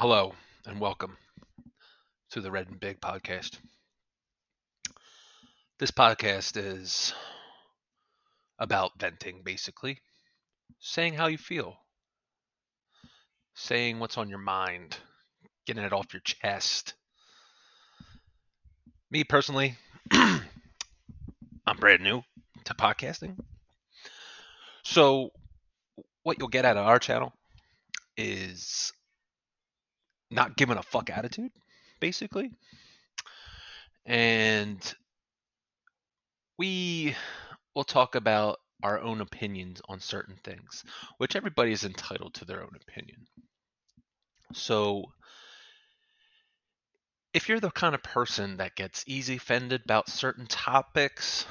Hello and welcome to the Red and Big podcast. This podcast is about venting, basically, saying how you feel, saying what's on your mind, getting it off your chest. Me personally, I'm brand new to podcasting. So, what you'll get out of our channel is not giving a fuck attitude, basically. And we will talk about our own opinions on certain things, which everybody is entitled to their own opinion. So, if you're the kind of person that gets easy offended about certain topics,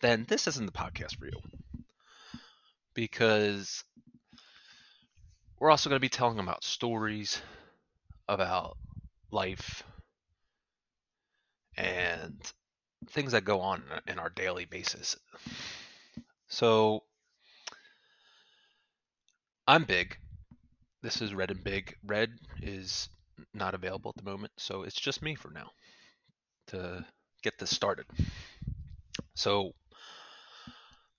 then this isn't the podcast for you. Because we're also going to be telling about stories about life and things that go on in our daily basis. So I'm big. This is Red and Big. Red is not available at the moment, so it's just me for now to get this started. So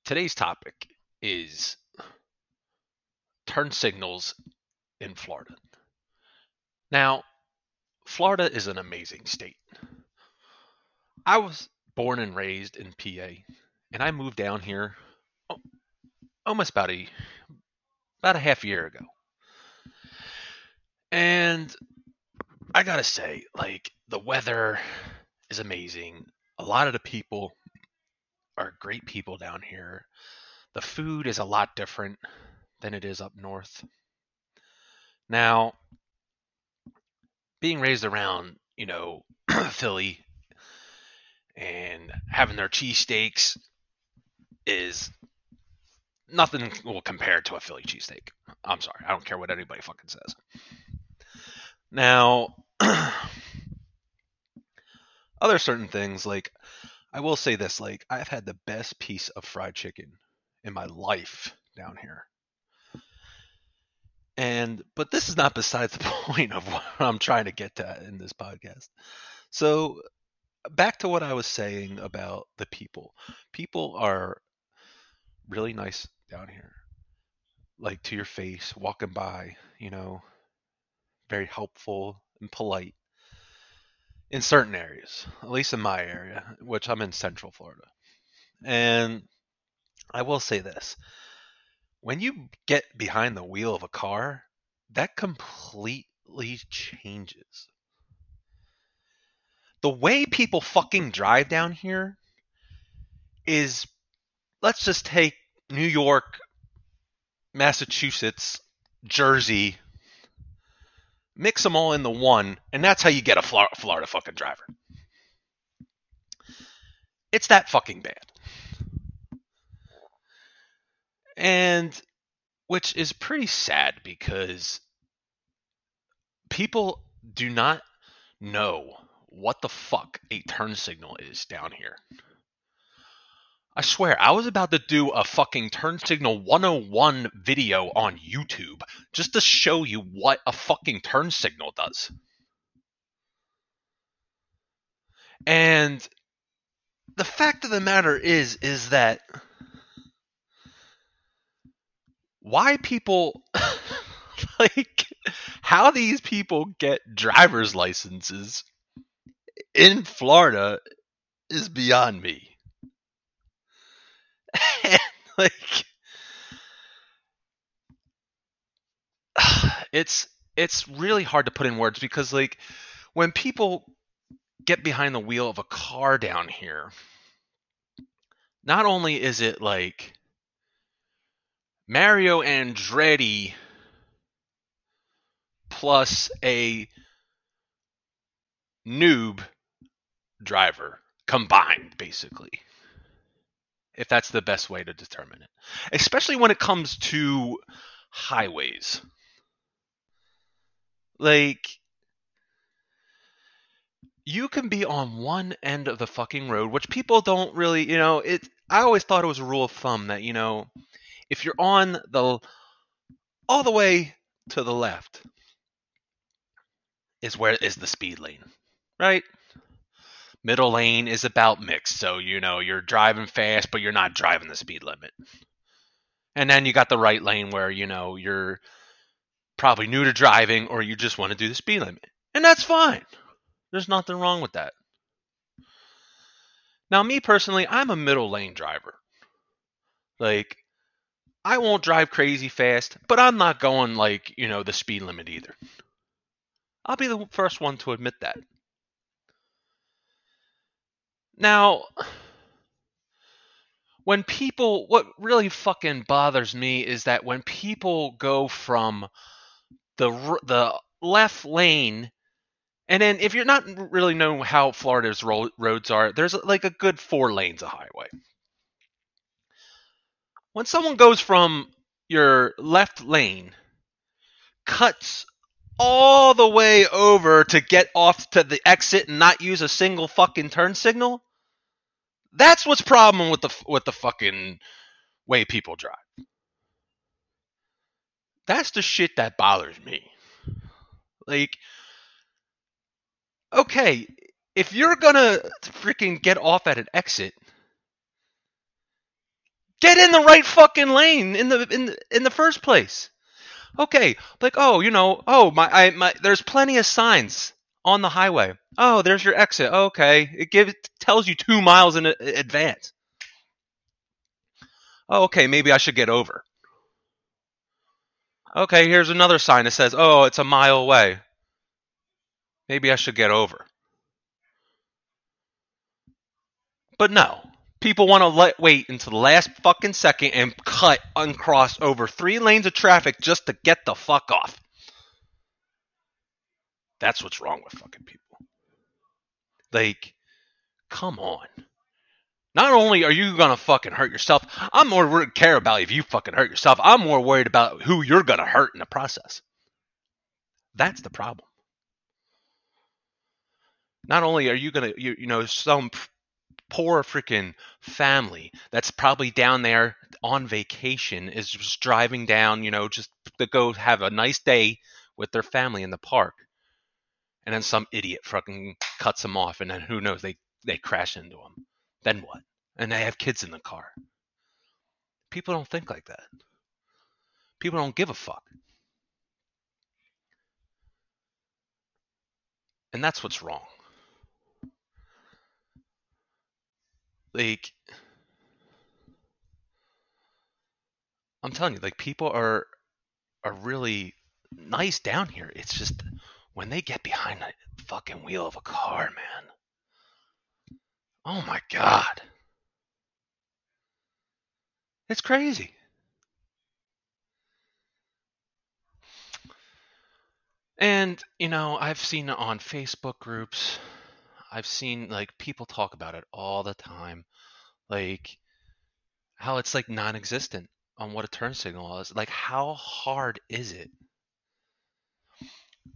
today's topic is turn signals in Florida. Now, Florida is an amazing state. I was born and raised in PA, and I moved down here oh, almost about a about a half year ago. And I gotta say, like the weather is amazing. A lot of the people are great people down here. The food is a lot different than it is up north. Now, being raised around, you know, Philly and having their cheesesteaks is nothing will compare to a Philly cheesesteak. I'm sorry, I don't care what anybody fucking says. Now, other certain things like I will say this, like I've had the best piece of fried chicken in my life down here. And but this is not besides the point of what I'm trying to get to in this podcast. So back to what I was saying about the people. People are really nice down here. Like to your face, walking by, you know, very helpful and polite in certain areas, at least in my area, which I'm in Central Florida. And I will say this when you get behind the wheel of a car, that completely changes. The way people fucking drive down here is let's just take New York, Massachusetts, Jersey, mix them all in the one, and that's how you get a Florida, fucking driver. It's that fucking bad. And which is pretty sad because people do not know what the fuck a turn signal is down here. I swear, I was about to do a fucking turn signal 101 video on YouTube just to show you what a fucking turn signal does. And the fact of the matter is is that why people like how these people get driver's licenses in Florida is beyond me. and like it's it's really hard to put in words because like when people get behind the wheel of a car down here not only is it like Mario Andretti plus a noob driver combined, basically. If that's the best way to determine it. Especially when it comes to highways. Like, you can be on one end of the fucking road, which people don't really, you know, it. I always thought it was a rule of thumb that, you know, if you're on the all the way to the left, is where is the speed lane, right? Middle lane is about mixed, so you know you're driving fast, but you're not driving the speed limit. And then you got the right lane where you know you're probably new to driving or you just want to do the speed limit, and that's fine. There's nothing wrong with that. Now, me personally, I'm a middle lane driver. Like, I won't drive crazy fast, but I'm not going like, you know, the speed limit either. I'll be the first one to admit that. Now, when people, what really fucking bothers me is that when people go from the the left lane and then if you're not really know how Florida's ro- roads are, there's like a good four lanes of highway. When someone goes from your left lane, cuts all the way over to get off to the exit and not use a single fucking turn signal, that's what's problem with the with the fucking way people drive. That's the shit that bothers me. Like okay, if you're gonna freaking get off at an exit, get in the right fucking lane in the in the, in the first place. Okay, like oh, you know, oh my, I my, there's plenty of signs on the highway. Oh, there's your exit. Okay, it gives tells you two miles in advance. Oh, okay, maybe I should get over. Okay, here's another sign that says, "Oh, it's a mile away." Maybe I should get over. But no. People want to let wait until the last fucking second and cut uncross over three lanes of traffic just to get the fuck off. That's what's wrong with fucking people. Like, come on. Not only are you gonna fucking hurt yourself, I'm more worried care about if you fucking hurt yourself. I'm more worried about who you're gonna hurt in the process. That's the problem not only are you gonna you, you know some poor freaking family that's probably down there on vacation is just driving down you know just to go have a nice day with their family in the park. And then some idiot fucking cuts them off and then who knows they they crash into them then what? And they have kids in the car. People don't think like that. People don't give a fuck. And that's what's wrong like I'm telling you, like people are are really nice down here. It's just when they get behind the fucking wheel of a car, man. Oh my god. It's crazy. And, you know, I've seen on Facebook groups I've seen like people talk about it all the time, like how it's like non-existent on what a turn signal is. Like, how hard is it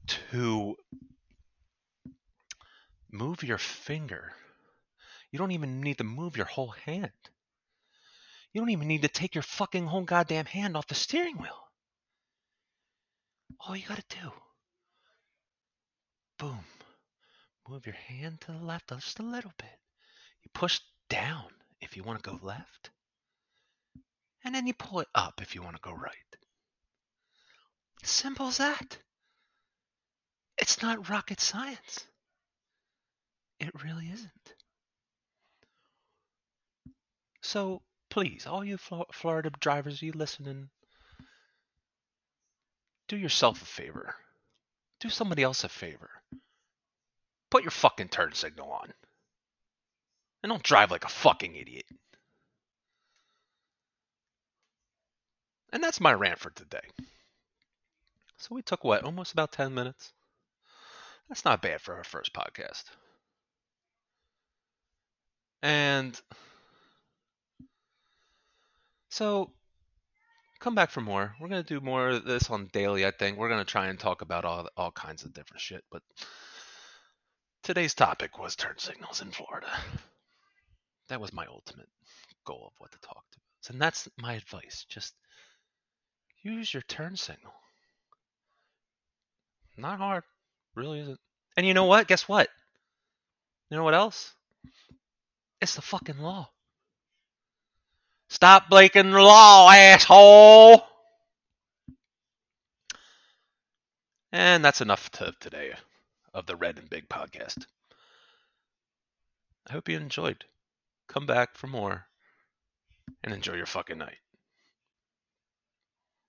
to move your finger? You don't even need to move your whole hand. You don't even need to take your fucking whole goddamn hand off the steering wheel. All you gotta do, boom, move your hand to the left just a little bit. You push down if you want to go left. And then you pull it up if you want to go right. Simple as that. It's not rocket science. It really isn't. So please, all you Florida drivers, you listening, do yourself a favor. Do somebody else a favor. Put your fucking turn signal on. And don't drive like a fucking idiot. And that's my rant for today. So we took what, almost about 10 minutes? That's not bad for our first podcast. And so come back for more. We're going to do more of this on daily, I think. We're going to try and talk about all all kinds of different shit, but Today's topic was turn signals in Florida. That was my ultimate goal of what to talk to. And that's my advice. Just use your turn signal. Not hard, really isn't. And you know what? Guess what? You know what else? It's the fucking law. Stop breaking the law, asshole! And that's enough to today of the Red and Big podcast. I hope you enjoyed. Come back for more and enjoy your fucking night.